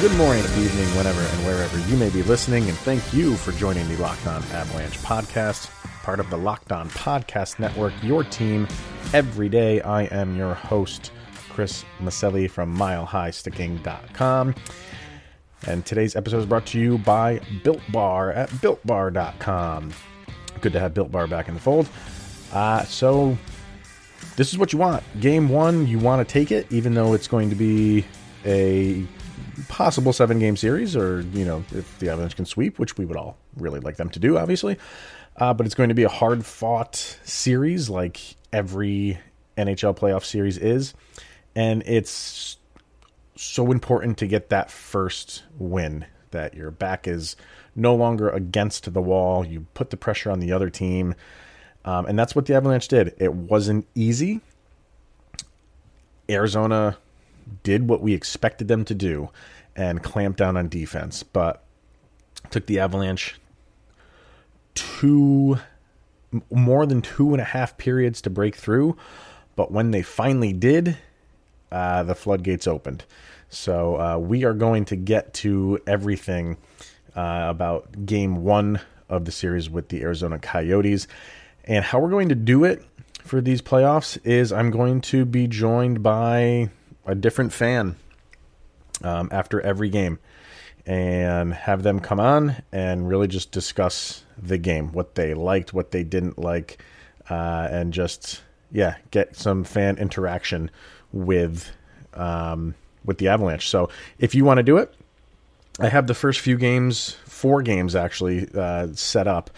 Good morning, evening, whenever and wherever you may be listening, and thank you for joining the Locked On Avalanche podcast, part of the Locked On Podcast Network, your team every day. I am your host, Chris Maselli from MileHighSticking.com. And today's episode is brought to you by Built Bar at BuiltBar.com. Good to have Built Bar back in the fold. Uh, so, this is what you want. Game one, you want to take it, even though it's going to be a possible seven game series, or, you know, if the Avalanche can sweep, which we would all really like them to do, obviously. Uh, but it's going to be a hard fought series like every NHL playoff series is. And it's so important to get that first win that your back is no longer against the wall. You put the pressure on the other team. Um, and that's what the Avalanche did. It wasn't easy. Arizona did what we expected them to do and clamped down on defense, but took the Avalanche two more than two and a half periods to break through. But when they finally did, uh, the floodgates opened. So uh, we are going to get to everything uh, about game one of the series with the Arizona Coyotes. And how we're going to do it for these playoffs is I'm going to be joined by a different fan um, after every game and have them come on and really just discuss the game, what they liked, what they didn't like, uh, and just, yeah, get some fan interaction with um, with the Avalanche. So if you want to do it, I have the first few games, four games actually, uh, set up.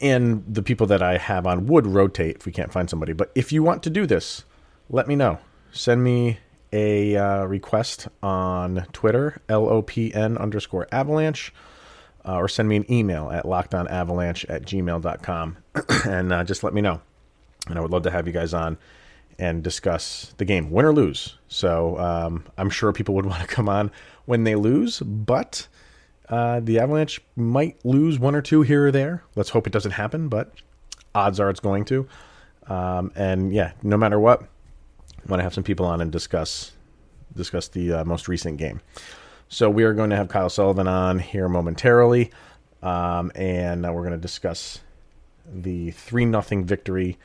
And the people that I have on would rotate if we can't find somebody. But if you want to do this, let me know. Send me a uh, request on Twitter, LOPN underscore avalanche, uh, or send me an email at lockedonavalanche at gmail.com and uh, just let me know. And I would love to have you guys on and discuss the game, win or lose. So um, I'm sure people would want to come on when they lose, but uh, the Avalanche might lose one or two here or there. Let's hope it doesn't happen, but odds are it's going to. Um, and yeah, no matter what, want to have some people on and discuss discuss the uh, most recent game. So we are going to have Kyle Sullivan on here momentarily, um, and we're going to discuss the three nothing victory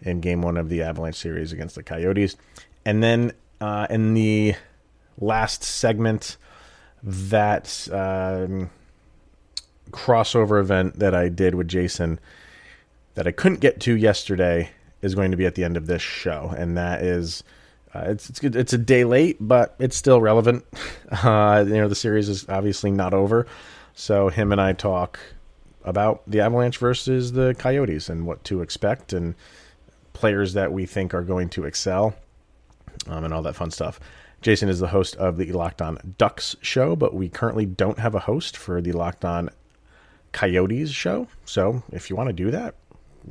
in game one of the Avalanche series against the Coyotes. And then uh, in the last segment, that um, crossover event that I did with Jason that I couldn't get to yesterday is going to be at the end of this show, and that is. Uh, it's it's it's a day late, but it's still relevant. Uh, you know, the series is obviously not over, so him and I talk about the Avalanche versus the Coyotes and what to expect and players that we think are going to excel, um, and all that fun stuff. Jason is the host of the Locked On Ducks show, but we currently don't have a host for the Locked On Coyotes show. So if you want to do that,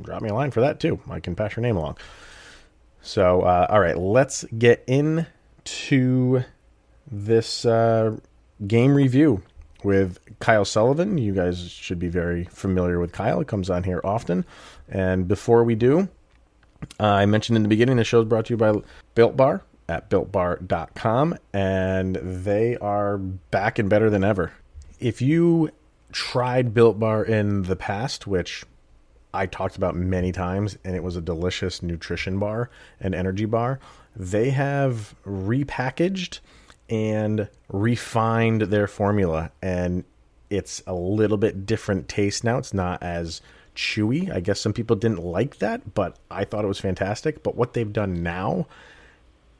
drop me a line for that too. I can pass your name along. So, uh, all right, let's get into this uh, game review with Kyle Sullivan. You guys should be very familiar with Kyle. He comes on here often. And before we do, uh, I mentioned in the beginning the show is brought to you by Built Bar at builtbar.com, and they are back and better than ever. If you tried Built Bar in the past, which I talked about many times, and it was a delicious nutrition bar and energy bar, they have repackaged and refined their formula, and it's a little bit different taste now. It's not as chewy. I guess some people didn't like that, but I thought it was fantastic. But what they've done now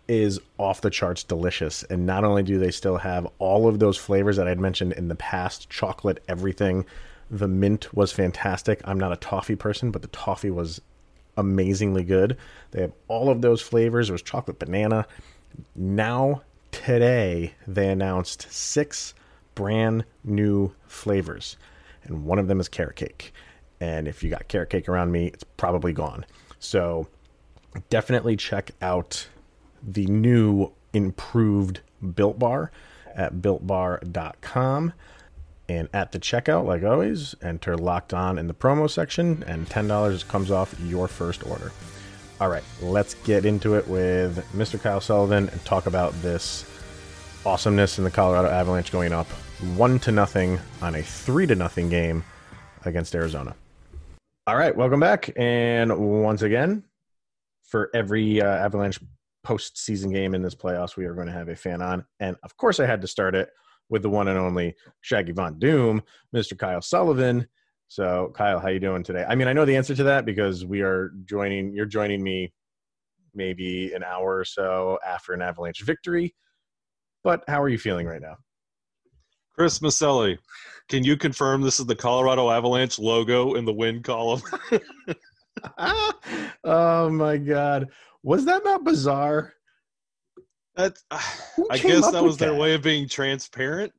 is off the charts delicious. And not only do they still have all of those flavors that I'd mentioned in the past chocolate, everything. The mint was fantastic. I'm not a toffee person, but the toffee was amazingly good. They have all of those flavors. There was chocolate banana. Now, today, they announced six brand new flavors, and one of them is carrot cake. And if you got carrot cake around me, it's probably gone. So definitely check out the new improved Built Bar at builtbar.com. And at the checkout, like always, enter locked on in the promo section, and $10 comes off your first order. All right, let's get into it with Mr. Kyle Sullivan and talk about this awesomeness in the Colorado Avalanche going up one to nothing on a three to nothing game against Arizona. All right, welcome back, and once again, for every uh, Avalanche postseason game in this playoffs, we are going to have a fan on, and of course, I had to start it with the one and only Shaggy Von Doom, Mr. Kyle Sullivan. So, Kyle, how you doing today? I mean, I know the answer to that because we are joining. You're joining me maybe an hour or so after an Avalanche victory. But how are you feeling right now? Chris Maselli, can you confirm this is the Colorado Avalanche logo in the win column? oh my God. Was that not bizarre? That, I guess that was their that? way of being transparent.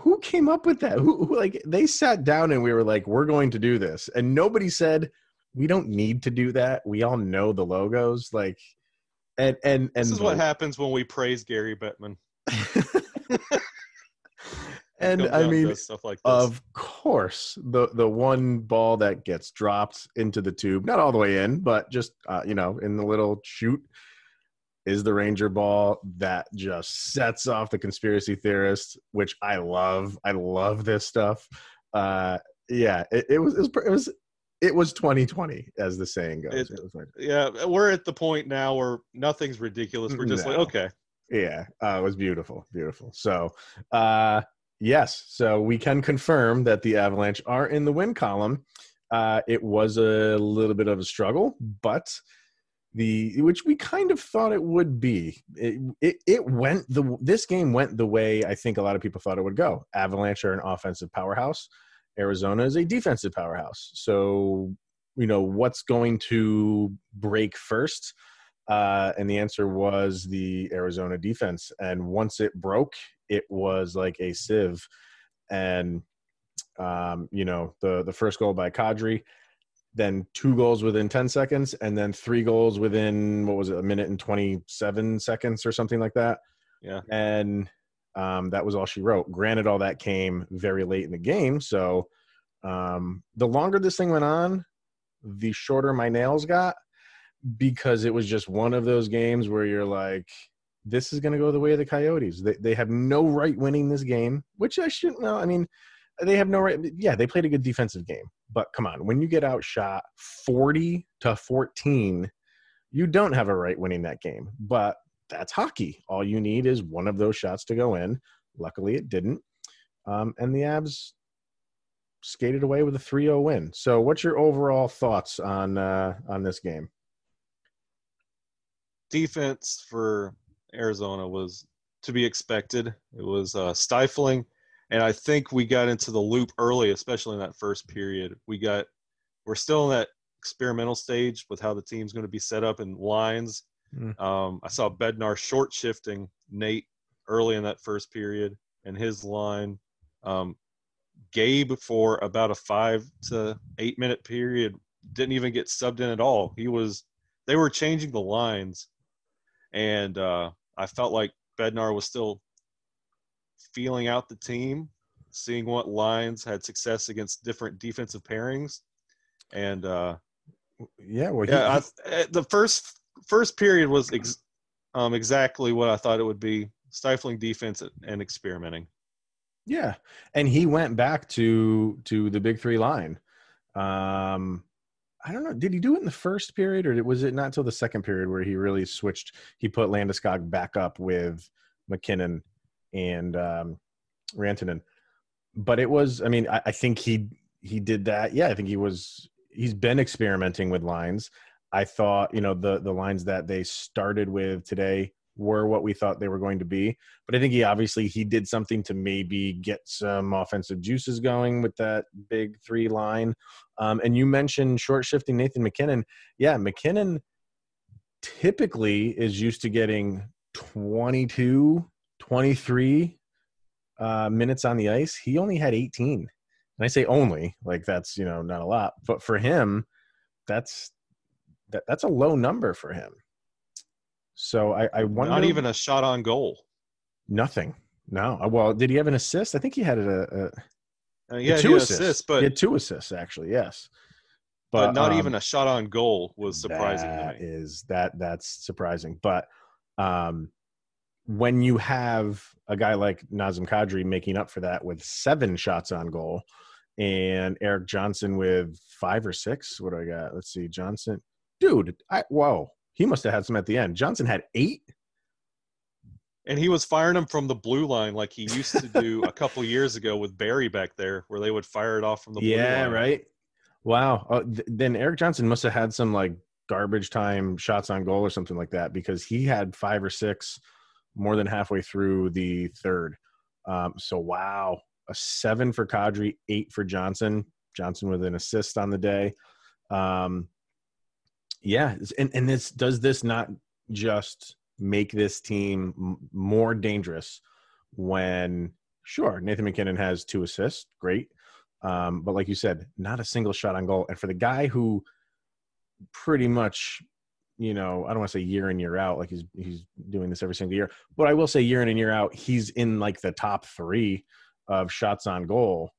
Who came up with that? Who, who, like they sat down and we were like, we're going to do this. And nobody said, we don't need to do that. We all know the logos. Like and and and this is the, what happens when we praise Gary Bettman. and I mean, stuff like this. of course, the the one ball that gets dropped into the tube, not all the way in, but just uh, you know, in the little chute, is the Ranger ball that just sets off the conspiracy theorists, which I love. I love this stuff. Uh, yeah, it, it was it was it was it was 2020 as the saying goes. It, it yeah, we're at the point now where nothing's ridiculous. We're just no. like, okay. Yeah, uh, it was beautiful, beautiful. So, uh, yes, so we can confirm that the Avalanche are in the win column. Uh, it was a little bit of a struggle, but the which we kind of thought it would be. It, it it went the this game went the way I think a lot of people thought it would go. Avalanche are an offensive powerhouse. Arizona is a defensive powerhouse. So, you know, what's going to break first? Uh, and the answer was the Arizona defense. And once it broke, it was like a sieve. And, um, you know, the, the first goal by Kadri, then two goals within 10 seconds, and then three goals within, what was it, a minute and 27 seconds or something like that. Yeah. And um, that was all she wrote. Granted, all that came very late in the game. So um, the longer this thing went on, the shorter my nails got because it was just one of those games where you're like, this is going to go the way of the Coyotes. They, they have no right winning this game, which I shouldn't know. I mean, they have no right. Yeah, they played a good defensive game. But come on, when you get outshot 40 to 14, you don't have a right winning that game. But that's hockey. All you need is one of those shots to go in. Luckily, it didn't. Um, and the Avs skated away with a 3-0 win. So, what's your overall thoughts on uh, on this game? Defense for Arizona was to be expected. It was uh, stifling, and I think we got into the loop early, especially in that first period. We got we're still in that experimental stage with how the team's going to be set up in lines Mm. Um, I saw Bednar short shifting Nate early in that first period and his line. Um, Gabe for about a five to eight minute period didn't even get subbed in at all. He was they were changing the lines, and uh, I felt like Bednar was still feeling out the team, seeing what lines had success against different defensive pairings, and uh, yeah, well, he, yeah, I, eh, the first first period was ex- um, exactly what I thought it would be: stifling defense and experimenting. Yeah, and he went back to to the big three line. Um, I don't know. Did he do it in the first period, or was it not until the second period where he really switched? He put Landeskog back up with MacKinnon and um, Rantanen. But it was. I mean, I, I think he he did that. Yeah, I think he was. He's been experimenting with lines. I thought, you know, the the lines that they started with today were what we thought they were going to be. But I think he obviously he did something to maybe get some offensive juices going with that big three line. Um, and you mentioned short shifting Nathan MacKinnon. Yeah, MacKinnon typically is used to getting 22, 23 uh, minutes on the ice. He only had 18. And I say only, like that's, you know, not a lot. But for him, that's that, that's a low number for him. So I, I wonder. Not even a shot on goal. Nothing. No. Uh, well, did he have an assist? I think he had a. a uh, yeah, two assists. assists. but he had two assists actually. Yes. But, but not um, even a shot on goal was surprising that Is that that's surprising? But um, when you have a guy like Nazem Kadri making up for that with seven shots on goal, and Erik Johnson with five or six. What do I got? Let's see, Johnson, dude. I whoa, he must have had some at the end. Johnson had eight. And he was firing them from the blue line like he used to do a couple years ago with Barrie back there, where they would fire it off from the blue yeah, line. right. Wow. Oh, th- then Erik Johnson must have had some like garbage time shots on goal or something like that because he had five or six more than halfway through the third. Um, so wow, a seven for Kadri, eight for Johnson. Johnson with an assist on the day. Um, yeah, and and this does this not just make this team m- more dangerous when sure Nathan MacKinnon has two assists, great, um, but like you said, not a single shot on goal, and for the guy who pretty much you know, I don't want to say year in year out, like he's he's doing this every single year, but I will say year in and year out, he's in like the top three of shots on goal.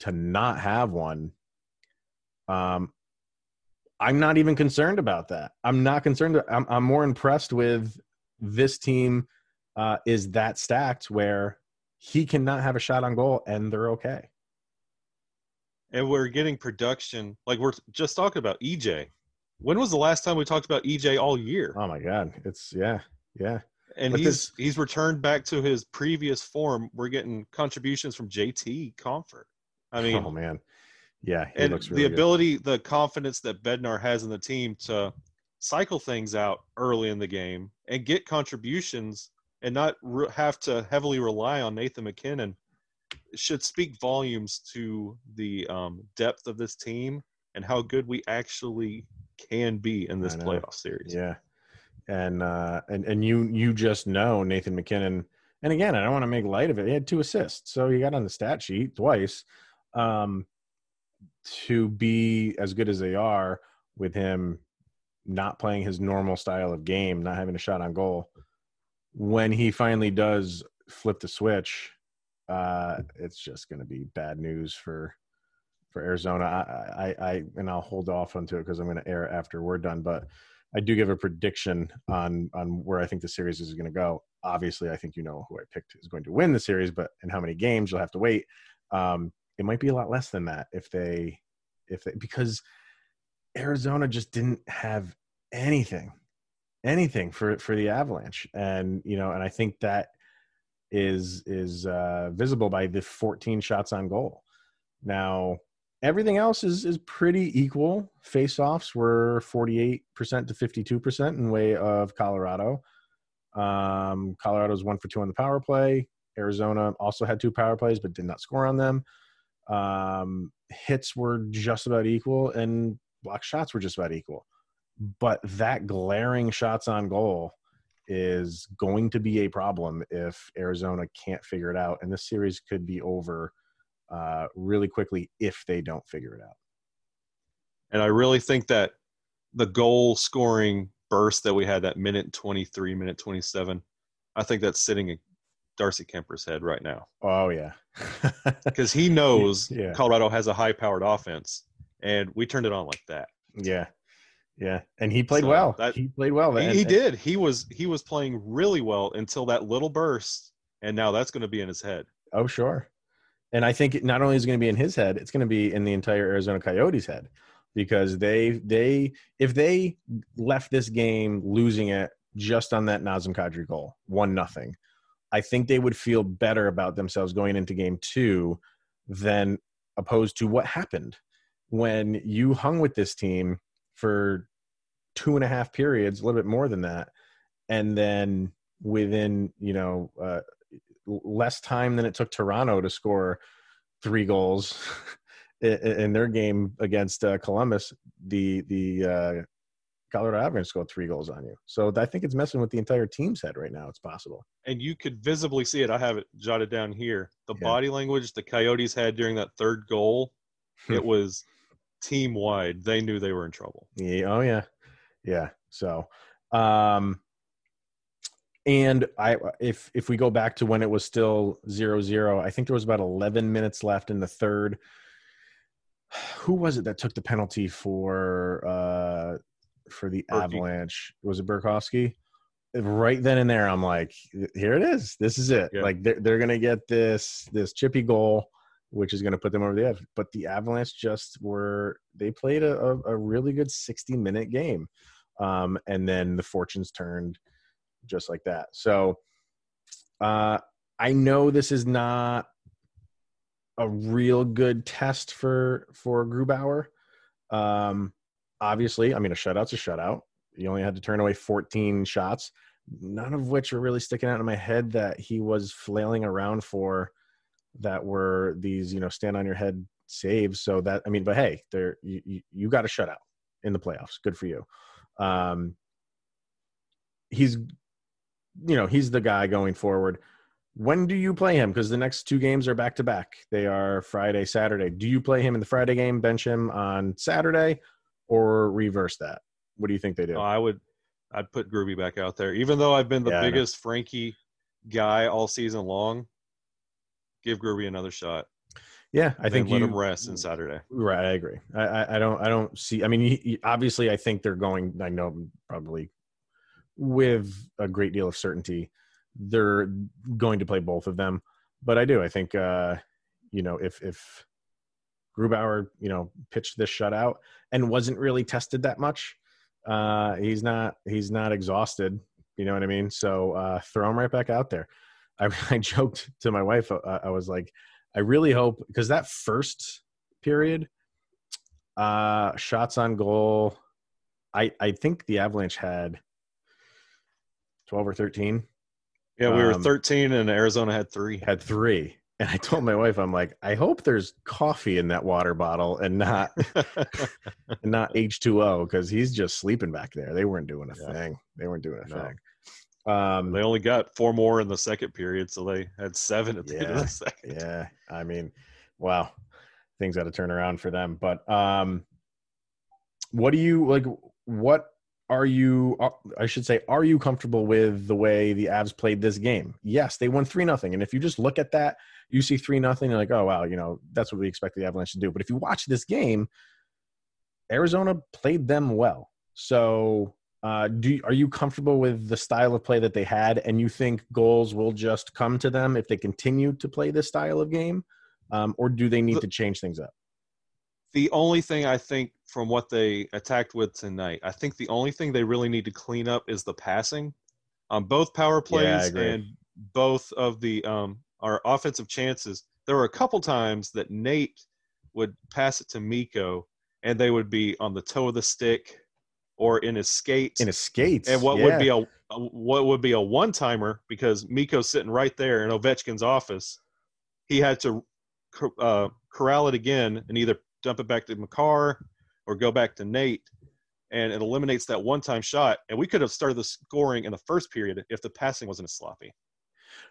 To not have one, um, I'm not even concerned about that. I'm not concerned. I'm I'm more impressed with this team uh, is that stacked where he cannot have a shot on goal and they're okay. And we're getting production like we're just talking about EJ. When was the last time we talked about EJ all year? Oh my god, it's yeah, yeah. and but he's this- he's returned back to his previous form. We're getting contributions from JT Compher. I mean, oh man, yeah, he and looks really the good. ability, the confidence that Bednar has in the team to cycle things out early in the game and get contributions and not re- have to heavily rely on Nathan MacKinnon should speak volumes to the um, depth of this team and how good we actually can be in this playoff series. Yeah, and uh, and and you you just know Nathan MacKinnon. And again, I don't want to make light of it. He had two assists, so he got on the stat sheet twice. Um, to be as good as they are with him not playing his normal style of game, not having a shot on goal, when he finally does flip the switch, uh, it's just going to be bad news for for Arizona. I, I, I and I'll hold off onto it because I'm going to air after we're done. But I do give a prediction on on where I think the series is going to go. Obviously, I think you know who I picked is going to win the series, but in how many games you'll have to wait. Um, it might be a lot less than that if they if they because Arizona just didn't have anything anything for for the Avalanche, and you know, and I think that is is uh, visible by the 14 shots on goal. Now, everything else is is pretty equal. Face-offs were 48% to 52% in way of Colorado. Um, Colorado's one for two on the power play. Arizona also had two power plays, but did not score on them. Um, hits were just about equal, and block shots were just about equal. But that glaring shots on goal is going to be a problem if Arizona can't figure it out, and this series could be over uh, really quickly if they don't figure it out. And I really think that the goal scoring burst that we had that minute 23, minute 27, I think that's sitting in Darcy Kuemper's head right now Oh yeah, because he knows Yeah. Colorado has a high powered offense and we turned it on like that. yeah, yeah, and he played So well. that- he played well. He, he did. He was he was playing really well until that little burst and now that's going to be in his head. Oh, sure. And I think not only is it going to be in his head, it's going to be in the entire Arizona Coyotes head because they they if they left this game losing it just on that Nazem Kadri goal, one nothing, I think they would feel better about themselves going into game two than opposed to what happened. When you hung with this team for two and a half periods, a little bit more than that, and then within you know uh, less time than it took Toronto to score three goals in their game against uh, Columbus. The the uh, Colorado Avalanche scored three goals on you, so I think it's messing with the entire team's head right now. It's possible. And you could visibly see it. I have it jotted down here. The Yeah. body language the Coyotes had during that third goal, Hmm. it was team wide. They knew they were in trouble. Yeah, oh yeah, yeah. So, um, and I if if we go back to when it was still zero zero, I think there was about eleven minutes left in the third. Who was it that took the penalty for uh for the Berkey. Avalanche? Was it Burakovsky? right then and there, I'm like, here it is. This is it. Yeah. Like they're they're gonna get this this chippy goal, which is gonna put them over the edge. But the Avalanche just were they played a, a, a really good 60 minute game, um, and then the fortunes turned just like that. So uh, I know this is not a real good test for for Grubauer. Um, obviously, I mean a shutout's a shutout. You only had to turn away 14 shots, none of which are really sticking out in my head that he was flailing around for that were these, you know, stand on your head saves. So that I mean, but hey, there you, you, you got a shutout in the playoffs. Good for you. Um, he's you know, he's the guy going forward. When do you play him? Because the next two games are back to back. They are Friday, Saturday. Do you play him in the Friday game, bench him on Saturday, or reverse that? What do you think they do? Oh, I would, I'd put Groovy back out there, even though I've been the Yeah, biggest Frankie guy all season long. Give Groovy another shot. yeah, I think let you him rest in Saturday. Right, I agree. I, I, don't, I don't see. I mean, obviously, I think they're going. I know probably with a great deal of certainty, they're going to play both of them. But I do. I think, uh, you know, if if Grubauer, you know, pitched this shutout and wasn't really tested that much, uh, he's not he's not exhausted. You know what I mean? So uh, throw him right back out there. I, I joked to my wife. Uh, I was like, I really hope because that first period, uh, shots on goal. I I think the Avalanche had twelve or thirteen. Yeah, we were Um, 13 and Arizona had three. Had three, and I told my wife, I'm like, I hope there's coffee in that water bottle and not and not H two O because he's just sleeping back there. They weren't doing a Yeah. thing. They weren't doing a No. thing. Um, they only got four more in the second period, so they had seven at the end of Yeah. the second. yeah i mean wow things got to turn around for them but um what do you like what are you uh, i should say are you comfortable with the way the avs played this game? Yes they won three nothing. And if you just look at that you see three nothing you're like oh wow you know that's what we expect the avalanche to do. But if you watch this game arizona played them well. So uh, do are you comfortable with the style of play that they had, and you think goals will just come to them if they continue to play this style of game, um, or do they need to change things up? The only thing I think from what they attacked with tonight, I think the only thing they really need to clean up is the passing on both power plays agree. and both of the um, our offensive chances. There were a couple times that Nate would pass it to Mikko, and they would be on the toe of the stick or in his skates. In his skates, and what yeah. would be a, a what would be a one timer because Mikko's sitting right there in Ovechkin's office. He had to uh, corral it again and either dump it back to Makar or go back to Nate, and it eliminates that one time shot. And we could have started the scoring in the first period if the passing wasn't as sloppy.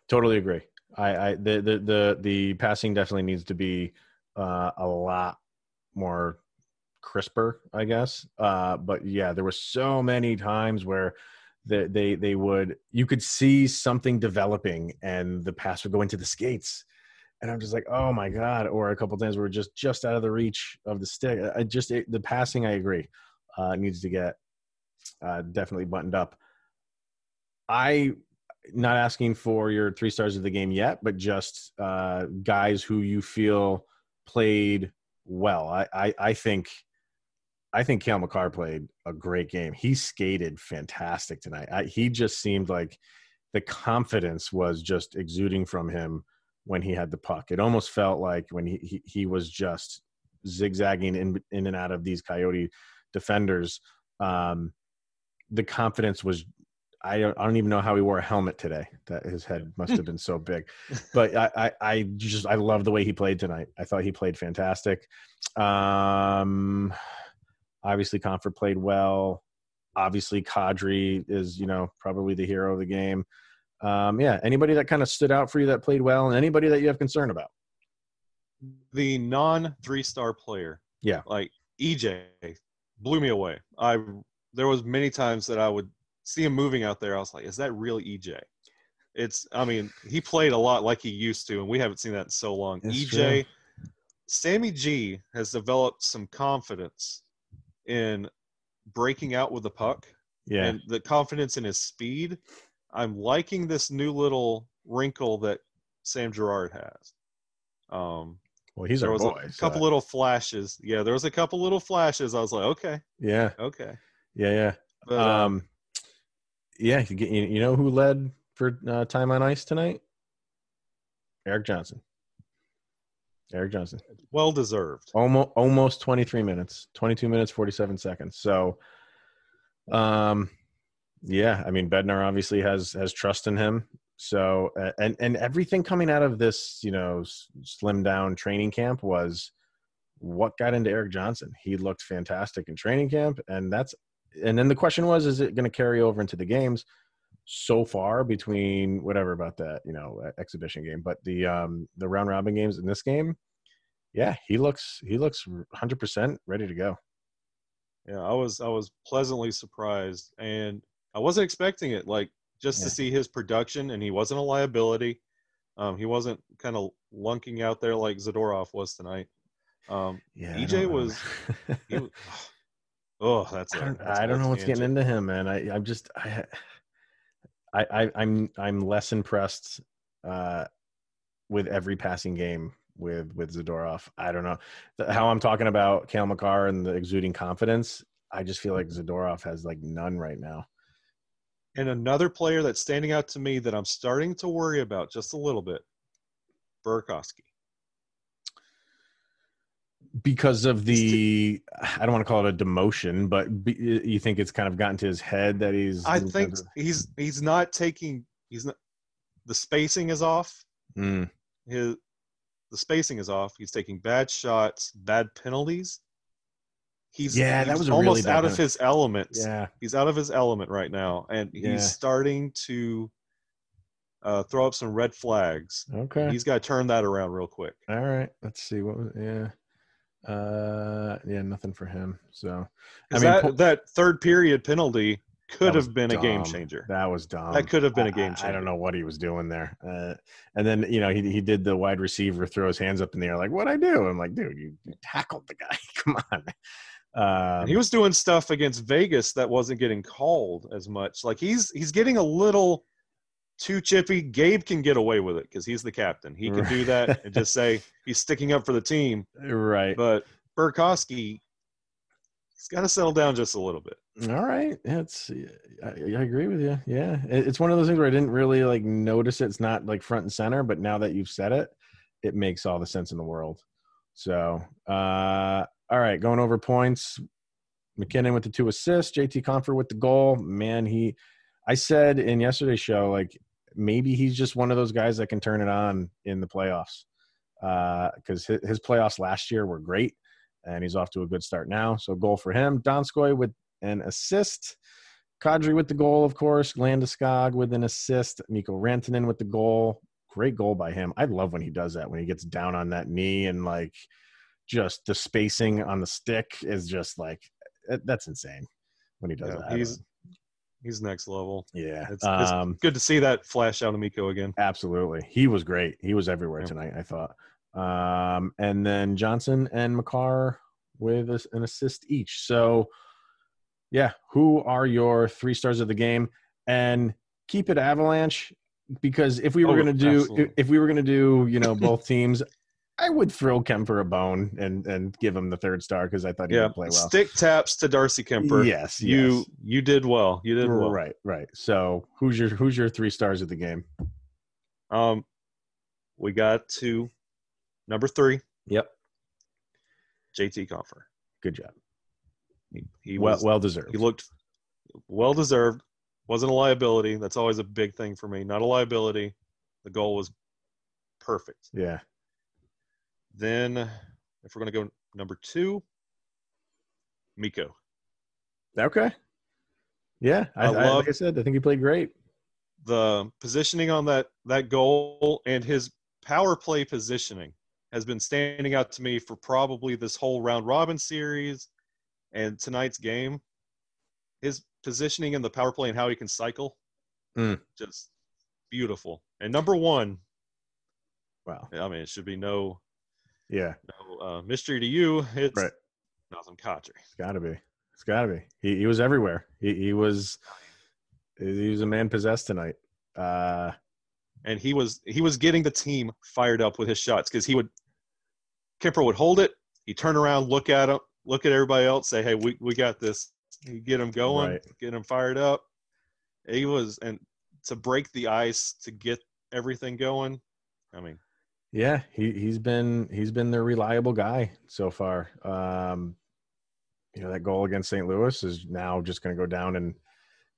Totally agree. I, I the, the the the passing definitely needs to be uh, a lot more crisper, I guess. Uh, but yeah, there were so many times where they, they they would you could see something developing and the pass would go into the skates. And I'm just like, oh my god! Or a couple times we're just just out of the reach of the stick. I just it, the passing, I agree, uh, needs to get uh, definitely buttoned up. I not asking for your three stars of the game yet, but just uh, guys who you feel played well. I, I, I think I think Cale Makar played a great game. He skated fantastic tonight. I, he just seemed like the confidence was just exuding from him when he had the puck. It almost felt like when he, he, he was just zigzagging in, in and out of these Coyote defenders. Um, the confidence was I don't, I don't even know how he wore a helmet today. That his head must have been so big. But I, I, I just I love the way he played tonight. I thought he played fantastic. Um, obviously, Compher played well. Obviously, Kadri is you know probably the hero of the game. Um, yeah, anybody that kind of stood out for you that played well, and anybody that you have concern about. The non three star player, Yeah. like EJ, blew me away. I there was many times that I would see him moving out there. I was like, is that real EJ? It's I mean, he played a lot like he used to, and we haven't seen that in so long. It's EJ, Sammy G has developed some confidence in breaking out with the puck Yeah. and the confidence in his speed. I'm liking this new little wrinkle that Sam Girard has. Um, well, he's there was boy. a so- couple little flashes. Yeah, there was a couple little flashes. I was like, okay, yeah. okay. Yeah. Yeah. But, um, um, yeah. You you know who led for uh, time on ice tonight? Erik Johnson. Erik Johnson. well deserved. almost almost 23 minutes 22 minutes 47 seconds so um yeah i mean bednar obviously has has trust in him. So and and everything coming out of this you know slim down training camp was what got into erik johnson. He looked fantastic in training camp and that's and then the question was is it going to carry over into the games? So far between whatever about that you know exhibition game but the um the round robin games in this game yeah he looks he looks 100% ready to go. Yeah, I was I was pleasantly surprised, and I wasn't expecting it. Like just Yeah. to see his production, and he wasn't a liability. Um, he wasn't kind of lunking out there like Zadorov was tonight. Um, yeah EJ was- he oh, that's I don't, that's I don't know what's getting into him man i i'm just i i, I i'm i'm less impressed uh with every passing game with with Zadorov. I don't know how I'm talking about Cale Makar and the exuding confidence. I just feel like Zadorov has like none right now. And another player that's standing out to me that I'm starting to worry about just a little bit, Burakovsky. because of the I don't want to call it a demotion, but be, you think it's kind of gotten to his head that he's. I think he's he's not taking he's not the spacing is off. Mm, His the spacing is off. He's taking bad shots, bad penalties. He's Yeah, that was a really almost out of his element. yeah, He's out of his element right now, and Yeah. he's starting to uh, throw up some red flags. okay, He's got to turn that around real quick. all right. Let's see what was yeah, uh, yeah, nothing for him. So I mean, that, po- that third period penalty could have been a game changer. That was dumb. That could have been a game I- changer. I don't know what he was doing there. Uh, and then you know he he did the wide receiver throw his hands up in the air like what I do. I'm like, dude, you, you tackled the guy. Come on. Um, he was doing stuff against Vegas that wasn't getting called as much. Like he's he's getting a little too chippy. Gabe can get away with it because he's the captain. He can do that and just say he's sticking up for the team. right. But Burakovsky, he's got to settle down just a little bit. All right, it's I, I agree with you. Yeah, it's one of those things where I didn't really like notice it. It's not like front and center, but now that you've said it, it makes all the sense in the world. So, uh, all right, going over points. MacKinnon with the two assists, JT Compher with the goal. Man, he, I said in yesterday's show, like maybe he's just one of those guys that can turn it on in the playoffs. Uh, because his, his playoffs last year were great, and he's off to a good start now. So, goal for him. Donskoy with an assist. Kadri with the goal, of course. Landeskog with an assist. Mikko Rantanen with the goal. Great goal by him. I love when he does that, when he gets down on that knee and like just the spacing on the stick is just like that's insane when he does Yeah, that. he's he's next level. yeah. It's, it's um, good to see that flash out of Mikko again. Absolutely. He was great. He was everywhere Yeah. tonight, I thought. Um, and then Johnson and Makar with an assist each. So, yeah, who are your three stars of the game? And keep it Avalanche because if we were Oh, going to do, absolutely. if we were going to do, you know, both teams, I would throw Kuemper a bone and and give him the third star because I thought he Yeah, would play well. stick taps to Darcy Kuemper. Yes, you yes. you did well. You did well. Right, right. So, who's your who's your three stars of the game? Um, we got to number three, Yep. JT Compher. Good job. He, he well, was well deserved. he looked well deserved. Wasn't a liability. That's always a big thing for me. Not a liability. The goal was perfect. yeah. Then, if we're gonna go number two, Mikko. Okay. Yeah, I, I I, love- like I said, I think he played great. The positioning on that that goal and his power play positioning has been standing out to me for probably this whole round robin series and tonight's game. His positioning in the power play and how he can cycle, Mm. just beautiful. And number one, Wow. I mean, it should be no Yeah, no uh, mystery to you. It's Right. Nazem Kadri. it's got to be. It's got to be. He, he was everywhere. He, he was he was a man possessed tonight. Uh, and he was he was getting the team fired up with his shots because he would Kuemper would hold it, he turn around, look at him, look at everybody else, say, "Hey, we we got this." He get him going, Right. get him fired up. He was and to break the ice to get everything going. I mean, yeah, he he's been he's been the reliable guy so far. Um, you know that goal against St. Louis is now just going to go down in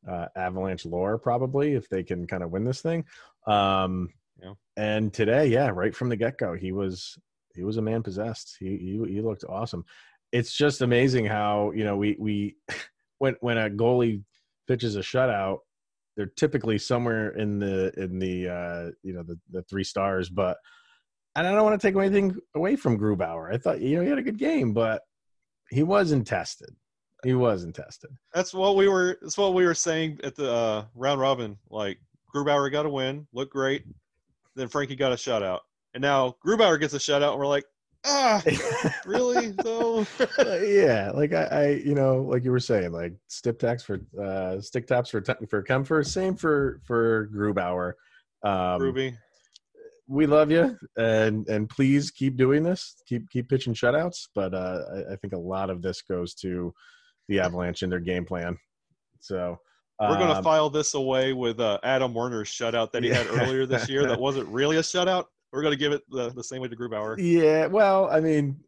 uh, Avalanche lore probably if they can kind of win this thing. Um, Yeah. And today, yeah, right from the get go, he was he was a man possessed. He, he he looked awesome. It's just amazing how you know we we when when a goalie pitches a shutout, they're typically somewhere in the in the uh, you know the the three stars, but. And I don't want to take anything away from Grubauer. I thought you know he had a good game, but he wasn't tested. He wasn't tested. that's what we were. That's what we were saying at the uh, round robin. Like Grubauer got a win, looked great. Then Frankie got a shutout, and now Grubauer gets a shutout, and we're like, ah, really? though? Yeah, like I, I, you know, like you were saying, like stick taps for uh stick taps for for Kuemper, same for for Grubauer. Um, Ruby. We love you, and and please keep doing this. Keep keep pitching shutouts, but uh, I, I think a lot of this goes to the Avalanche and their game plan. So We're going to um, file this away with uh, Adam Werner's shutout that he had earlier this year that wasn't really a shutout. We're going to give it the, the same way to Grubauer. Yeah, well, I mean,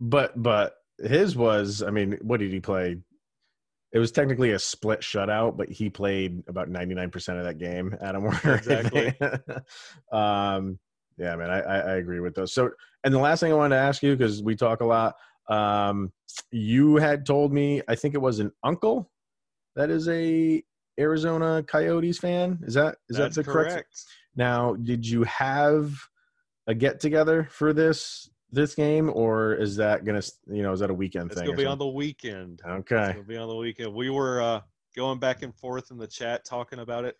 but but his was, I mean, what did he play? It was technically a split shutout, but he played about ninety nine percent of that game. Adam Werner. Exactly. um, yeah, man, I, I I agree with those. So, and the last thing I wanted to ask you because we talk a lot. Um, you had told me, I think it was an uncle that is a Arizona Coyotes fan. Is that is That's that the correct? correct. Now, did you have a get together for this this game, or is that gonna you know is that a weekend It's thing? It's going to or be on the weekend. Okay, It's to be on the weekend. We were uh, going back and forth in the chat talking about it.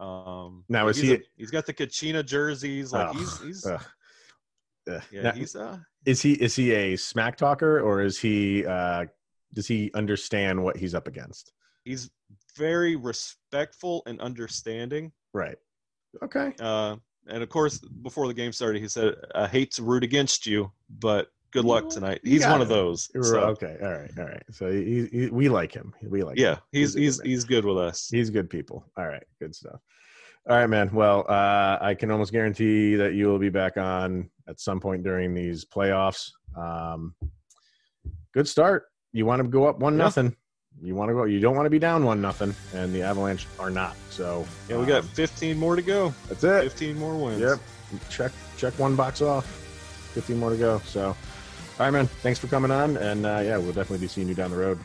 Um, Now, is he's he- a- he's got the Kachina jerseys. Like Oh, he's he's. Ugh. yeah Now, he's uh is he is he a smack talker or is he uh does he understand what he's up against? he's very respectful and understanding. Right. Okay. Uh, and of course, before the game started, he said, "I hate to root against you, but good luck tonight." He's one got of those. So, Okay. All right. All right. So he, he, we like him. We like. him. yeah, he's He's good he's he's good with us. He's good people. All right, good stuff. All right, man. Well, uh, I can almost guarantee that you will be back on at some point during these playoffs. Um, good start. You want to go up one Yeah. nothing. You want to go. You don't want to be down one nothing, and the Avalanche are not. So Yeah, we got um, 15 more to go. that's it. 15 more wins. Yep. Check check one box off. Fifteen more to go. So, all right, man. Thanks for coming on, and uh, yeah, we'll definitely be seeing you down the road.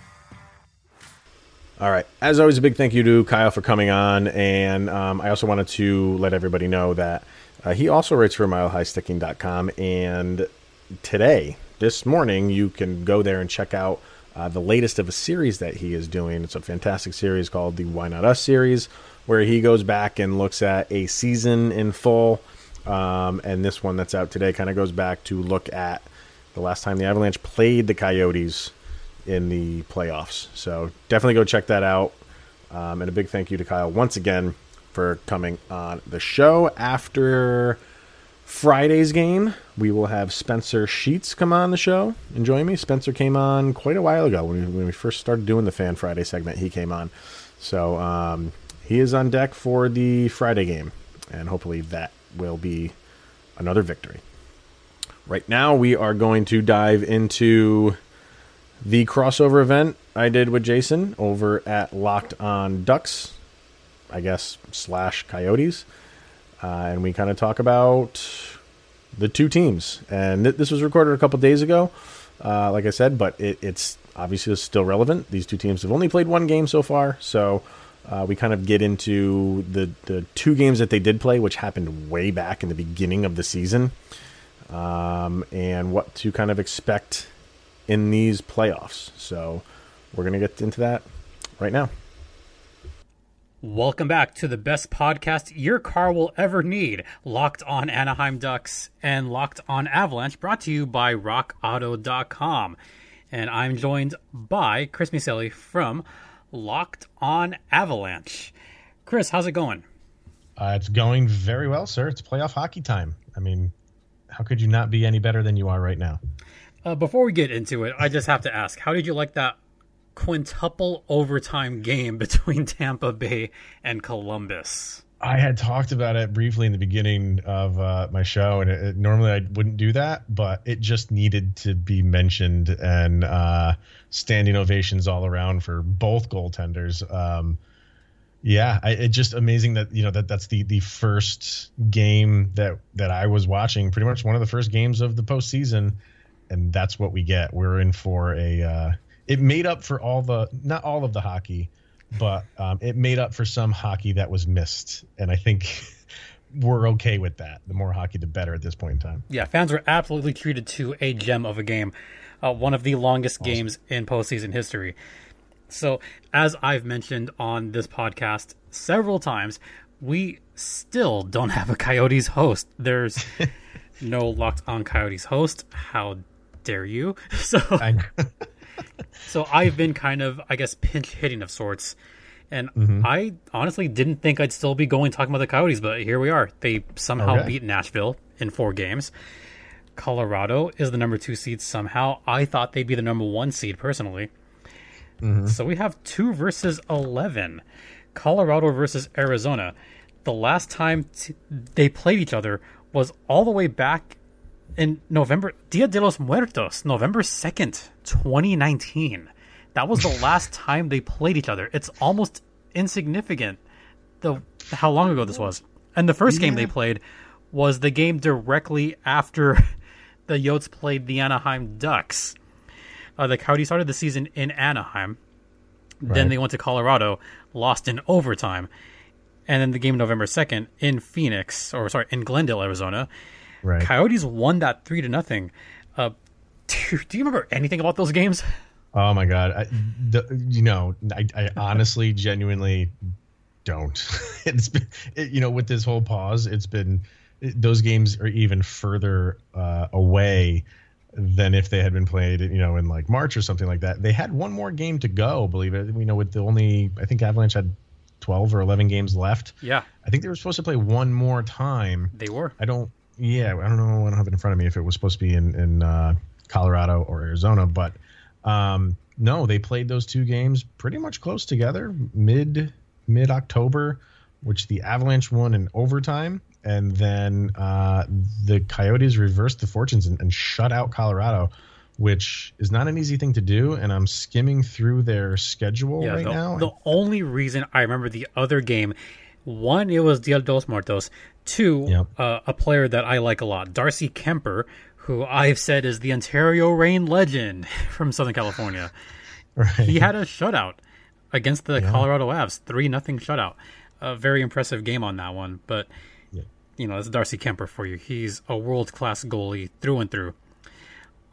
All right. As always, a big thank you to Kyle for coming on, and um, I also wanted to let everybody know that uh, he also writes for MileHighSticking.com, and today, this morning, you can go there and check out uh, the latest of a series that he is doing. It's a fantastic series called the Why Not Us series, where he goes back and looks at a season in full. Um, and this one that's out today kind of goes back to look at the last time the Avalanche played the Coyotes in the playoffs. So definitely go check that out. Um, and a big thank you to Kyle once again for coming on the show. After Friday's game, we will have Spencer Sheets come on the show and join me. Spencer came on quite a while ago when we, when we first started doing the Fan Friday segment. He came on. So um, he is on deck for the Friday game. And hopefully that will be another victory. Right now, we are going to dive into the crossover event I did with Jason over at Locked on Ducks, I guess, slash Coyotes. Uh, and we kind of talk about the two teams. And th- this was recorded a couple days ago, uh, like I said, but it, it's obviously still relevant. These two teams have only played one game so far. So uh, we kind of get into the, the two games that they did play, which happened way back in the beginning of the season, um, and what to kind of expect in these playoffs. So we're going to get into that right now. Welcome back to the best podcast your car will ever need. Locked on Anaheim Ducks and Locked on Avalanche, brought to you by RockAuto.com. and I'm joined by Chris Maselli from Locked On Avalanche. Chris, how's it going? Uh, it's going very well, sir. It's playoff hockey time. I mean, how could you not be any better than you are right now? Uh, before we get into it, I just have to ask how did you like that quintuple overtime game between Tampa Bay and Columbus? I had talked about it briefly in the beginning of uh, my show, and it, it, normally I wouldn't do that, but it just needed to be mentioned, and uh, standing ovations all around for both goaltenders. Um, yeah, I, it just amazing that you know that that's the the first game that that I was watching, pretty much one of the first games of the postseason, and that's what we get. We're in for a. Uh, it made up for all the not all of the hockey but um, it made up for some hockey that was missed, and I think we're okay with that. The more hockey, the better at this point in time. Yeah, fans were absolutely treated to a gem of a game, uh, one of the longest awesome. games in postseason history. So, as I've mentioned on this podcast several times, we still don't have a Coyotes host. There's no locked on Coyotes host. How dare you? So. so I've been kind of, I guess, pinch hitting of sorts. And mm-hmm. I honestly didn't think I'd still be going talking about the Coyotes, but here we are. They somehow okay. beat Nashville in four games. Colorado is the number two seed somehow. I thought they'd be the number one seed personally. Mm-hmm. So we have two versus 11. Colorado versus Arizona. The last time t- they played each other was all the way back in November, Dia de los Muertos, November 2nd, 2019. That was the last time they played each other. It's almost insignificant the how long ago this was. And the first yeah. game they played was the game directly after the Yotes played the Anaheim Ducks. Uh, the Coyotes started the season in Anaheim. Right. Then they went to Colorado, lost in overtime. And then the game November 2nd in Phoenix, or sorry, in Glendale, Arizona. Right. Coyotes won that three to nothing. Uh, do, do, you remember anything about those games? Oh my god, I, the, you know, I, I honestly, genuinely don't. it's been, it, you know, with this whole pause, it's been it, those games are even further uh, away than if they had been played, you know, in like March or something like that. They had one more game to go, believe it. You know, with the only, I think Avalanche had 12 or 11 games left. Yeah. I think they were supposed to play one more time. They were. I don't yeah, I don't know. I don't have it in front of me if it was supposed to be in in uh, Colorado or Arizona, but um, no, they played those two games pretty much close together, mid mid October, which the Avalanche won in overtime, and then uh, the Coyotes reversed the fortunes and, and shut out Colorado which is not an easy thing to do. And I'm skimming through their schedule yeah, right the, now. The only reason I remember the other game one, it was Dia de los Muertos. Two, yep. uh, a player that I like a lot, Darcy Kuemper, who I've said is the Ontario Reign legend from Southern California. right. He had a shutout against the yeah. Colorado Avs, three nothing shutout. A very impressive game on that one, but. You know, it's Darcy Kuemper for you. He's a world class goalie through and through.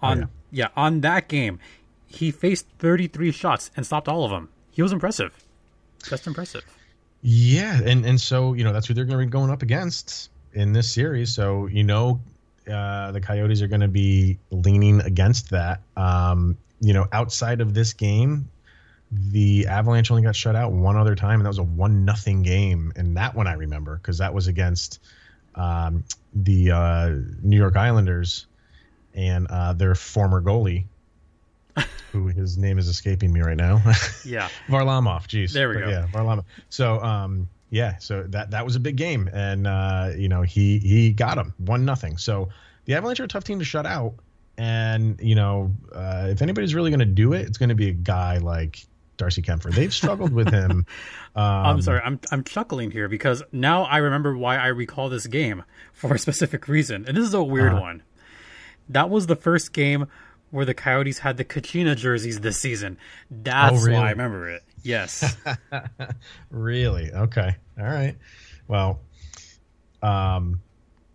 On oh, yeah. yeah, on that game, he faced 33 shots and stopped all of them. He was impressive. Just impressive. Yeah, and and so you know that's who they're going to be going up against in this series. So you know uh, the Coyotes are going to be leaning against that. Um, you know, outside of this game, the Avalanche only got shut out one other time, and that was a one nothing game. And that one I remember because that was against um, the uh, New York Islanders and uh, their former goalie who his name is escaping me right now. yeah, Varlamov. Jeez, there we but go. Yeah, Varlamov. So, um, yeah, so that that was a big game, and uh, you know he he got him one nothing. So the Avalanche are a tough team to shut out, and you know uh, if anybody's really going to do it, it's going to be a guy like Darcy Kuemper. They've struggled with him. Um, I'm sorry, I'm I'm chuckling here because now I remember why I recall this game for a specific reason, and this is a weird uh, one. That was the first game where the Coyotes had the Kachina jerseys this season. That's oh, really? why I remember it. Yes. really? Okay. All right. Well, um,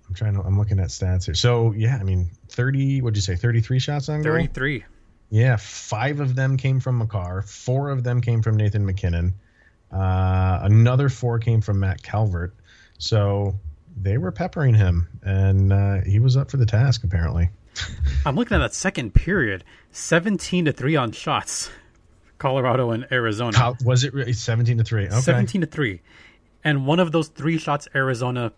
I'm trying to. I'm looking at stats here. So yeah, I mean, thirty. What'd you say? Thirty-three shots on goal. Thirty-three. Yeah, five of them came from Makar. Four of them came from Nathan MacKinnon. Uh, another four came from Matt Calvert. So they were peppering him, and uh, he was up for the task apparently. I'm looking at that second period, 17 to three on shots. Colorado and Arizona. How, was it really 17 to 3? Okay. 17 to 3. And one of those three shots Arizona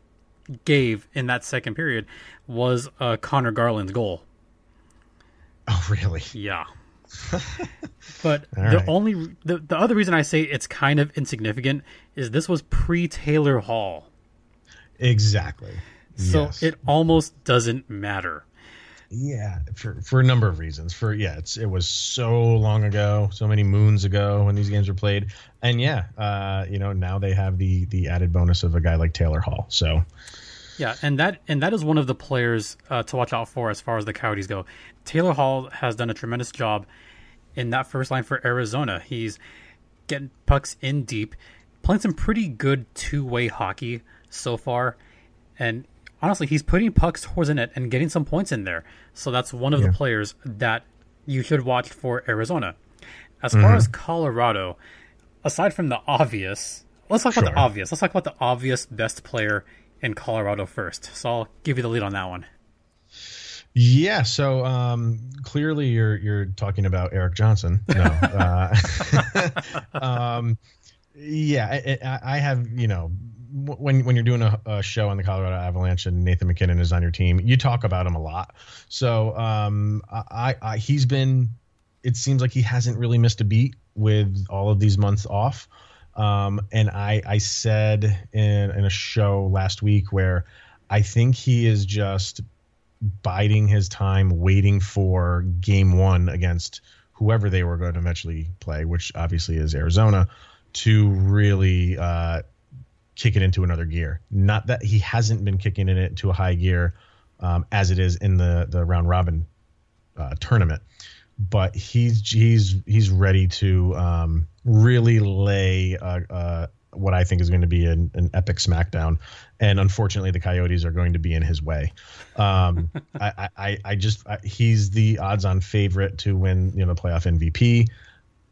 gave in that second period was uh, Connor Garland's goal. Oh, really? Yeah. but All the only the, the other reason I say it's kind of insignificant is this was pre Taylor Hall. Exactly. So Yes. it almost doesn't matter. Yeah, for for a number of reasons. For yeah, it's it was so long ago, so many moons ago when these games were played, and yeah, uh, you know now they have the the added bonus of a guy like Taylor Hall. So Yeah, and that and that is one of the players uh, to watch out for as far as the Coyotes go. Taylor Hall has done a tremendous job in that first line for Arizona. He's getting pucks in deep, playing some pretty good two way hockey so far, and honestly, he's putting pucks towards the net and getting some points in there. So that's one of Yeah. the players that you should watch for Arizona. As far mm-hmm. as Colorado, aside from the obvious, let's talk about the obvious. Let's talk about the obvious best player in Colorado first. So I'll give you the lead on that one. Yeah, so um, clearly you're you're talking about Erik Johnson. No, uh, um, yeah, I, I I have you know when when you're doing a, a show on the Colorado Avalanche and Nathan MacKinnon is on your team, you talk about him a lot. So um, I, I he's been. It seems like he hasn't really missed a beat with all of these months off. Um, and I I said in in a show last week where I think he is just biding his time, waiting for game one against whoever they were going to eventually play, which obviously is Arizona, to really uh, kick it into another gear. Not that he hasn't been kicking it into a high gear um, as it is in the the round robin uh, tournament, but he's he's he's ready to um, really lay what I think is going to be an, an epic smackdown. And unfortunately, the Coyotes are going to be in his way. Um, I, I, I just I, he's the odds-on favorite to win, you know, the playoff MVP.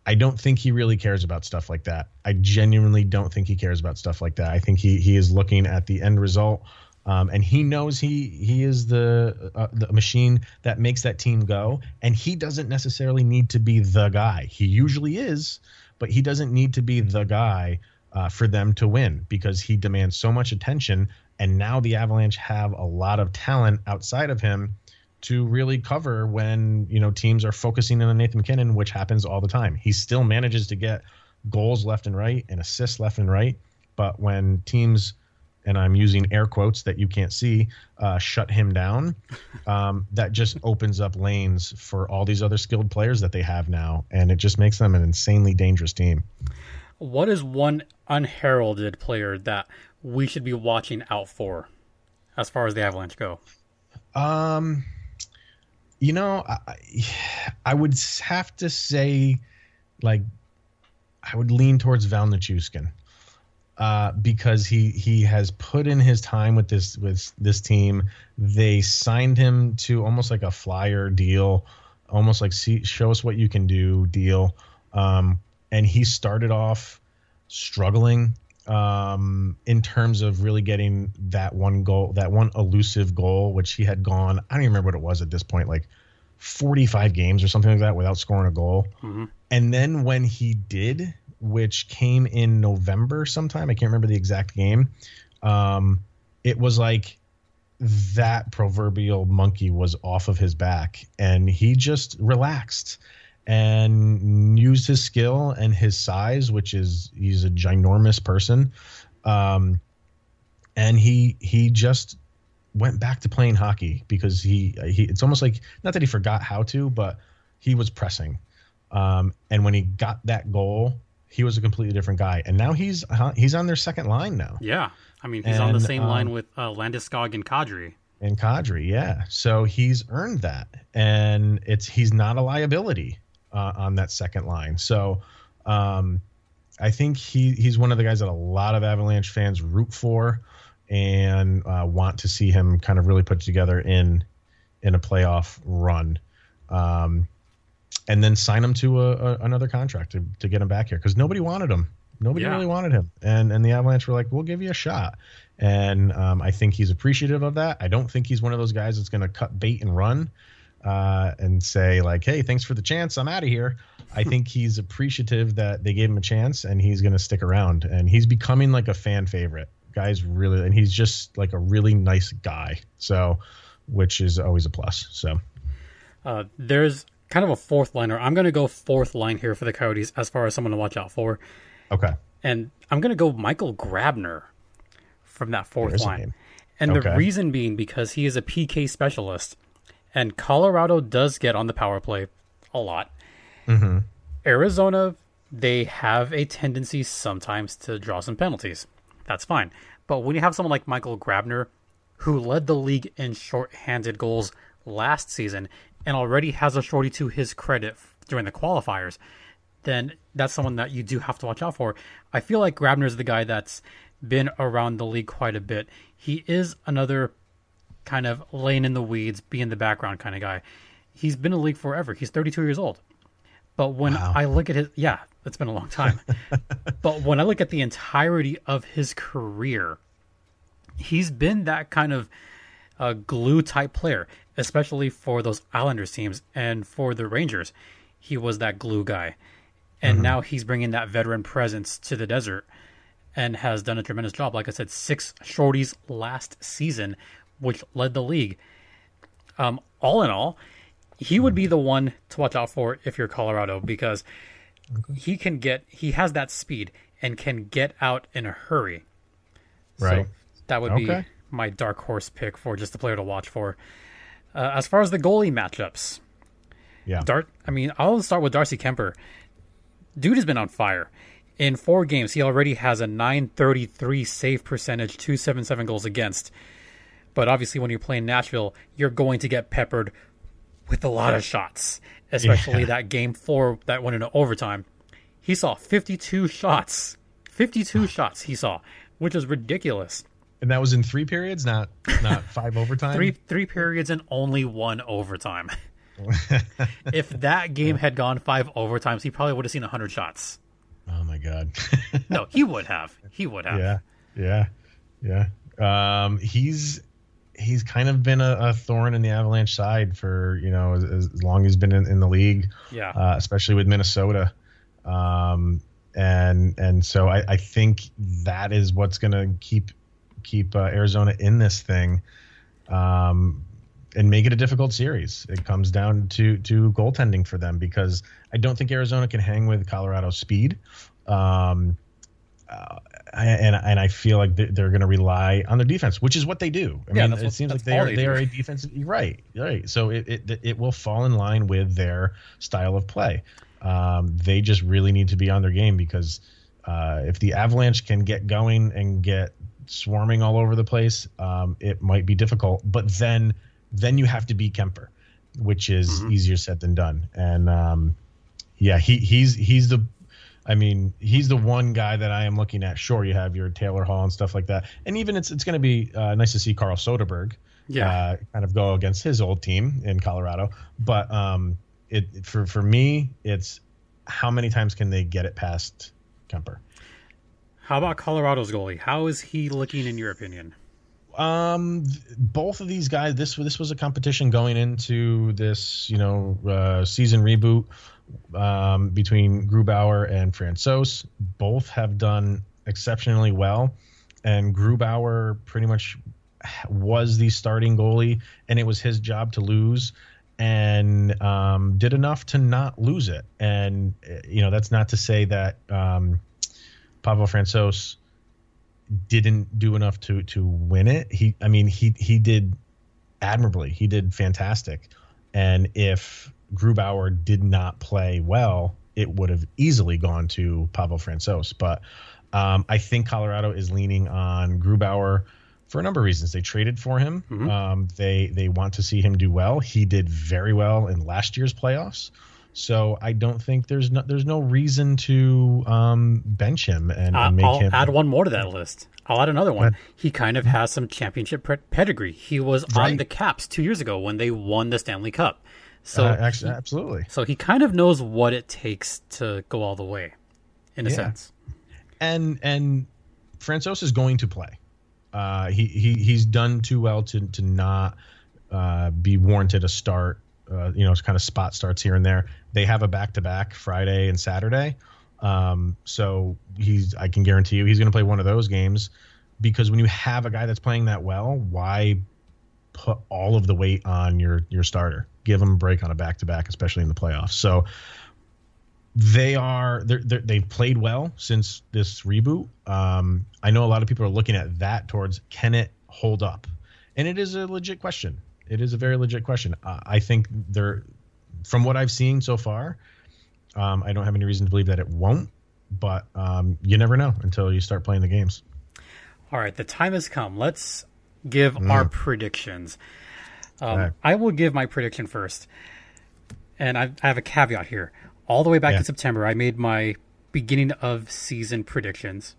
I don't think he really cares about stuff like that. I genuinely don't think he cares about stuff like that. I think he he is looking at the end result, um, and he knows he he is the uh, the machine that makes that team go. And he doesn't necessarily need to be the guy. He usually is, but he doesn't need to be the guy uh, for them to win because he demands so much attention. And now the Avalanche have a lot of talent outside of him to really cover when you know teams are focusing in on Nathan MacKinnon, which happens all the time. He still manages to get goals left and right and assists left and right, but when teams and I'm using air quotes that you can't see, uh, shut him down. Um, that just opens up lanes for all these other skilled players that they have now, and it just makes them an insanely dangerous team. What is one unheralded player that we should be watching out for as far as the Avalanche go? Um, you know, I, I would have to say, like, I would lean towards Val Nichushkin, uh, because he he has put in his time with this with this team. They signed him to almost like a flyer deal, almost like see show us what you can do deal. Um, and he started off struggling um, in terms of really getting that one goal, that one elusive goal, which he had gone. I don't even remember what it was at this point, like 45 games or something like that without scoring a goal. Mhm. And then when he did, which came in November sometime, I can't remember the exact game. Um, it was like that proverbial monkey was off of his back and he just relaxed and used his skill and his size, which is he's a ginormous person. Um, and he he just went back to playing hockey because he he it's almost like not that he forgot how to, but he was pressing. Um, and when he got that goal, he was a completely different guy. And now he's uh, he's on their second line now. Yeah, I mean he's on the And, same line um, with uh, Landeskog and Kadri. and Kadri, yeah. So he's earned that, and it's he's not a liability uh, on that second line. So um, I think he he's one of the guys that a lot of Avalanche fans root for and uh, want to see him kind of really put together in in a playoff run. Um, and then sign him to a, a, another contract to, to get him back here because nobody wanted him. Nobody Yeah. really wanted him, and and the Avalanche were like, "We'll give you a shot." And um, I think he's appreciative of that. I don't think he's one of those guys that's going to cut bait and run. Uh, and say like, "Hey, thanks for the chance. I'm out of here." I think he's appreciative that they gave him a chance, and he's going to stick around. And he's becoming like a fan favorite. Guys really, and he's just like a really nice guy. So, which is always a plus. So, uh, there's kind of a fourth liner. I'm going to go fourth line here for the Coyotes as far as someone to watch out for. Okay. And I'm going to go Michael Grabner from that fourth line. And okay. the reason being because he is a PK specialist. And Colorado does get on the power play a lot. Mm-hmm. Arizona, they have a tendency sometimes to draw some penalties. That's fine. But when you have someone like Michael Grabner, who led the league in short-handed goals last season and already has a shorty to his credit during the qualifiers, then that's someone that you do have to watch out for. I feel like Grabner's the guy that's been around the league quite a bit. He is another kind of laying in the weeds, be in the background kind of guy. He's been in the league forever. He's 32 years old. But when wow. I look at his, yeah, it's been a long time. but when I look at the entirety of his career, he's been that kind of uh, glue type player, especially for those Islanders teams and for the Rangers. He was that glue guy. And mm-hmm. now he's bringing that veteran presence to the desert and has done a tremendous job. Like I said, six shorties last season, which led the league. Um, all in all, he would be the one to watch out for if you're Colorado because he can get he has that speed and can get out in a hurry. Right. So that would okay. be my dark horse pick for just the player to watch for. Uh, as far as the goalie matchups, yeah, Dart. I mean, I'll start with Darcy Kuemper. Dude has been on fire. In four games, he already has a 933 save percentage, 277 goals against. But obviously, when you're playing Nashville, you're going to get peppered with a lot of shots, especially yeah. that game four that went into overtime. He saw 52 shots. 52 shots he saw, which is ridiculous. And that was in three periods, not not five overtime. three three periods and only one overtime. if that game had gone five overtimes, he probably would have seen 100 shots. Oh my god. no, he would have. He would have. Yeah. Yeah. Yeah. Um, he's he's kind of been a, a, thorn in the Avalanche side for you know as, as long as he's been in, in the league. Yeah. Uh, especially with Minnesota. Um, and and so I, I think that is what's going to keep keep uh, Arizona in this thing. Um, and make it a difficult series. It comes down to to goaltending for them because I don't think Arizona can hang with Colorado's speed. Um, uh, and and I feel like they're going to rely on their defense, which is what they do. I yeah, mean, it what, seems like they are they, they are a defensive right, right. So it, it it will fall in line with their style of play. Um, they just really need to be on their game because uh, if the Avalanche can get going and get swarming all over the place, um, it might be difficult. But then then you have to beat Kuemper, which is mm-hmm. easier said than done. And um, yeah, he he's he's the I mean, he's the one guy that I am looking at. Sure, you have your Taylor Hall and stuff like that, and even it's it's going to be uh, nice to see Carl Soderberg, yeah, uh, kind of go against his old team in Colorado. But um, it for for me, it's how many times can they get it past Kuemper? How about Colorado's goalie? How is he looking in your opinion? Um, both of these guys. This this was a competition going into this, you know, uh, season reboot um, between Grubauer and Francouz. Both have done exceptionally well, and Grubauer pretty much was the starting goalie, and it was his job to lose, and um, did enough to not lose it. And you know, that's not to say that um, Pavel Francouz didn't do enough to to win it. He, I mean, he he did admirably. He did fantastic. And if Grubauer did not play well, it would have easily gone to Pavel Francouz. But um, I think Colorado is leaning on Grubauer for a number of reasons. They traded for him. Mm-hmm. Um, they they want to see him do well. He did very well in last year's playoffs. So I don't think there's no there's no reason to um, bench him and, uh, and make I'll him. add one more to that list. I'll add another one. He kind of has some championship pedigree. He was right. on the Caps two years ago when they won the Stanley Cup. So uh, actually, absolutely. So he kind of knows what it takes to go all the way, in a yeah. sense. And and Francouz is going to play. Uh, he he he's done too well to to not uh, be warranted a start uh, you know, kind of spot starts here and there. They have a back to back Friday and Saturday. Um, so he's, I can guarantee you, he's going to play one of those games because when you have a guy that's playing that well, why put all of the weight on your your starter? Give them a break on a back to back, especially in the playoffs. So they are they're, they're, they've played well since this reboot. Um, I know a lot of people are looking at that towards can it hold up, and it is a legit question. It is a very legit question. Uh, I think they're from what I've seen so far. Um, I don't have any reason to believe that it won't, but um, you never know until you start playing the games. All right, the time has come. Let's give mm. our predictions. Um, right. I will give my prediction first, and I, I have a caveat here all the way back yeah. to September, I made my beginning of season predictions,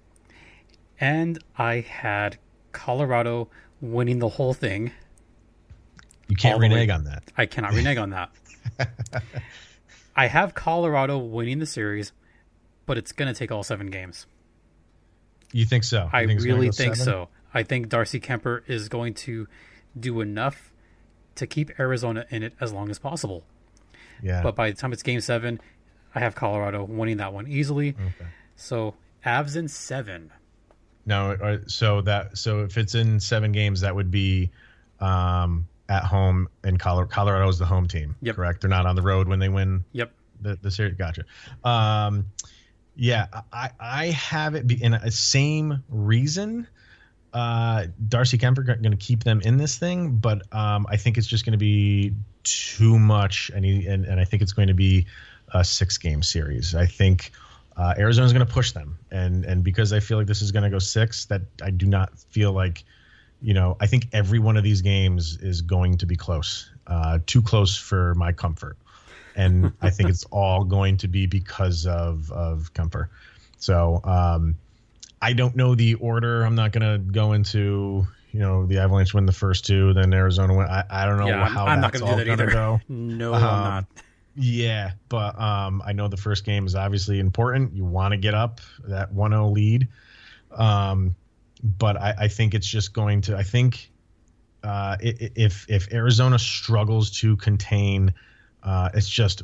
and I had Colorado winning the whole thing. You can't renege on that. I cannot renege on that. I have Colorado winning the series, but it's going to take all seven games. You think so? You I think really think seven? so. I think Darcy Kuemper is going to do enough to keep Arizona in it as long as possible. Yeah. But by the time it's game seven, I have Colorado winning that one easily. Okay. So Avs in seven. No, uh, so that so if it's in seven games, that would be um, at home, and Colorado. Colorado is the home team. Yep. Correct. They're not on the road when they win. Yep. The the series. Gotcha. Um, yeah, I I have it in a same reason. Uh, Darcy Kuemper going to keep them in this thing, but um, I think it's just going to be too much, and he, and and I think it's going to be a six game series. I think uh, Arizona's going to push them, and and because I feel like this is going to go six, that I do not feel like, you know, I think every one of these games is going to be close, uh, too close for my comfort, and I think it's all going to be because of of comfort. So um, I don't know the order. I'm not going to go into you know the Avalanche win the first two, then Arizona win. I, I don't know yeah, how I'm, that's not gonna all going to go. No, um, I'm not. Yeah, but um, I know the first game is obviously important. You want to get up that 1-0 lead. Um, but I, I, think it's just going to. I think uh, if if Arizona struggles to contain, uh, it's just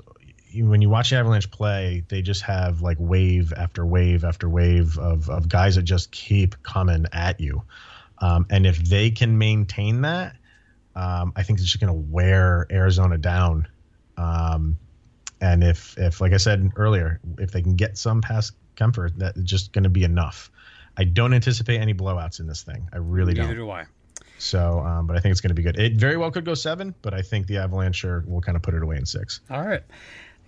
when you watch Avalanche play, they just have like wave after wave after wave of of guys that just keep coming at you. Um, and if they can maintain that, um, I think it's just going to wear Arizona down. Um, and if if like I said earlier, if they can get some past Kuemper, that's just going to be enough. I don't anticipate any blowouts in this thing. I really Neither don't. Neither do I. So, um, but I think it's going to be good. It very well could go seven, but I think the Avalanche will kind of put it away in six. All right,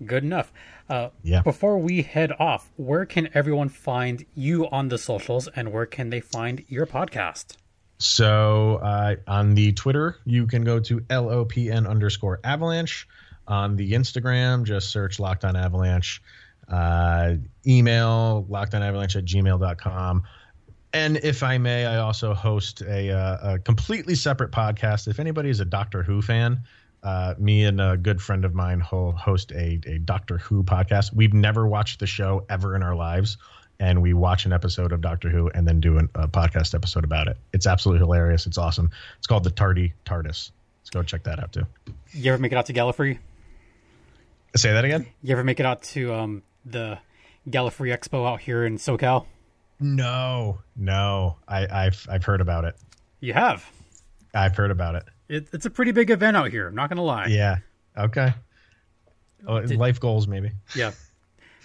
good enough. Uh, yeah. Before we head off, where can everyone find you on the socials, and where can they find your podcast? So uh, on the Twitter, you can go to lopn underscore avalanche. On the Instagram, just search Locked On Avalanche. Uh, email lockedonavalanche at gmail.com. And if I may, I also host a, uh, a completely separate podcast. If anybody is a Doctor Who fan, uh, me and a good friend of mine host a, a Doctor Who podcast. We've never watched the show ever in our lives, and we watch an episode of Doctor Who and then do an, a podcast episode about it. It's absolutely hilarious. It's awesome. It's called the Tardy TARDIS. Let's go check that out too. You ever make it out to Gallifrey? Say that again. You ever make it out to um, the Gallifrey Expo out here in SoCal? No, no. I, have I've heard about it. You have. I've heard about it. It. It's a pretty big event out here. I'm not gonna lie. Yeah. Okay. Oh, Did, life goals, maybe. Yeah.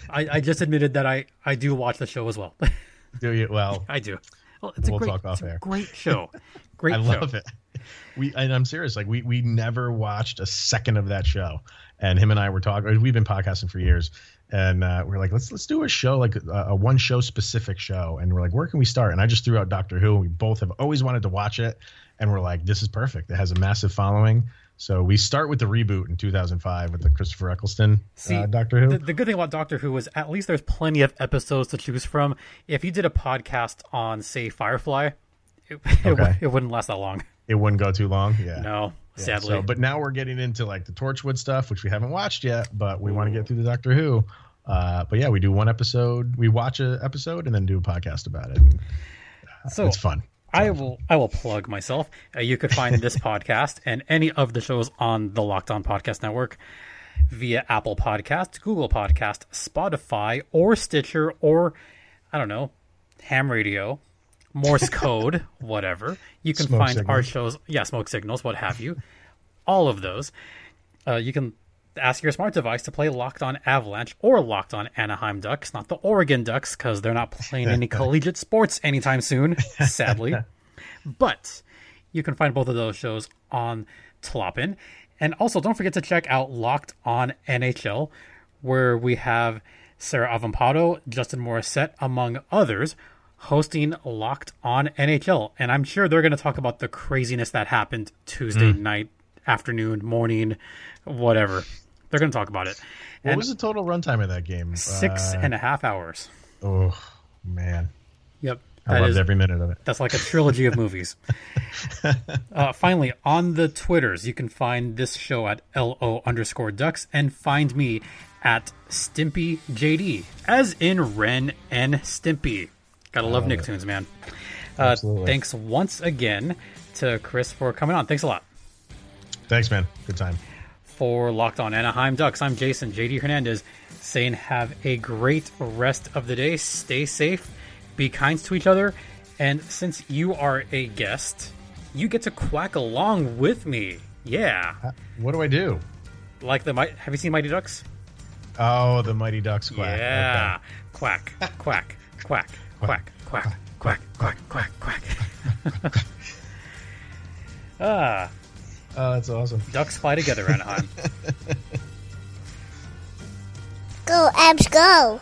I, I just admitted that I, I do watch the show as well. do you? Well, I do. Well, it's we'll a great, talk off air. great show. Great. I show. love it. We and I'm serious. Like we we never watched a second of that show, and him and I were talking. We've been podcasting for years, and uh, we're like, let's let's do a show like a, a, one show specific show. And we're like, where can we start? And I just threw out Doctor Who. And we both have always wanted to watch it, and we're like, this is perfect. It has a massive following. So we start with the reboot in 2005 with the Christopher Eccleston uh, See, uh, Doctor Who. The, the, good thing about Doctor Who is at least there's plenty of episodes to choose from. If you did a podcast on, say, Firefly, it, okay. it, it wouldn't last that long. It wouldn't go too long. Yeah. No. Yeah, sadly. So, but now we're getting into like the Torchwood stuff, which we haven't watched yet, but we want to get through the Doctor Who. Uh, but yeah, we do one episode, we watch an episode, and then do a podcast about it. And, uh, so it's fun. I will I will plug myself. Uh, you could find this podcast and any of the shows on the Locked On Podcast Network via Apple Podcast, Google Podcast, Spotify, or Stitcher, or I don't know, Ham Radio, Morse Code, whatever. You can Smoke find our shows, yeah, smoke signals, what have you. All of those. Uh, you can ask your smart device to play Locked On Avalanche or Locked On Anaheim Ducks, not the Oregon Ducks, because they're not playing any collegiate sports anytime soon, sadly. But you can find both of those shows on Tlopin. And also, don't forget to check out Locked On NHL, where we have Sarah Avampado, Justin Morissette, among others, hosting Locked On NHL. And I'm sure they're going to talk about the craziness that happened Tuesday hmm. night, afternoon, morning, whatever. They're going to talk about it. What And was the total runtime of that game? six Uh, and a half hours. oh man, Yep. I loved is- every minute of it. That's like a trilogy of movies. uh, finally, on the Twitters, you can find this show at LO underscore ducks and find me at Stimpy JD, as in Ren and Stimpy. Gotta love Nicktoons, man. Uh, thanks once again to Chris for coming on. Thanks a lot. Thanks, man. Good time. For Locked On Anaheim Ducks, I'm Jason JD Hernandez saying have a great rest of the day. Stay safe, be kind to each other, and since you are a guest, you get to quack along with me. Yeah, Uh, What do I do? like the have you seen Mighty Ducks? Oh, the Mighty Ducks quack. Yeah, quack, quack, quack, quack, quack, quack, quack, quack, quack. ah, Okay. Oh, that's awesome. ducks fly together, Anaheim. Go, Avs, go!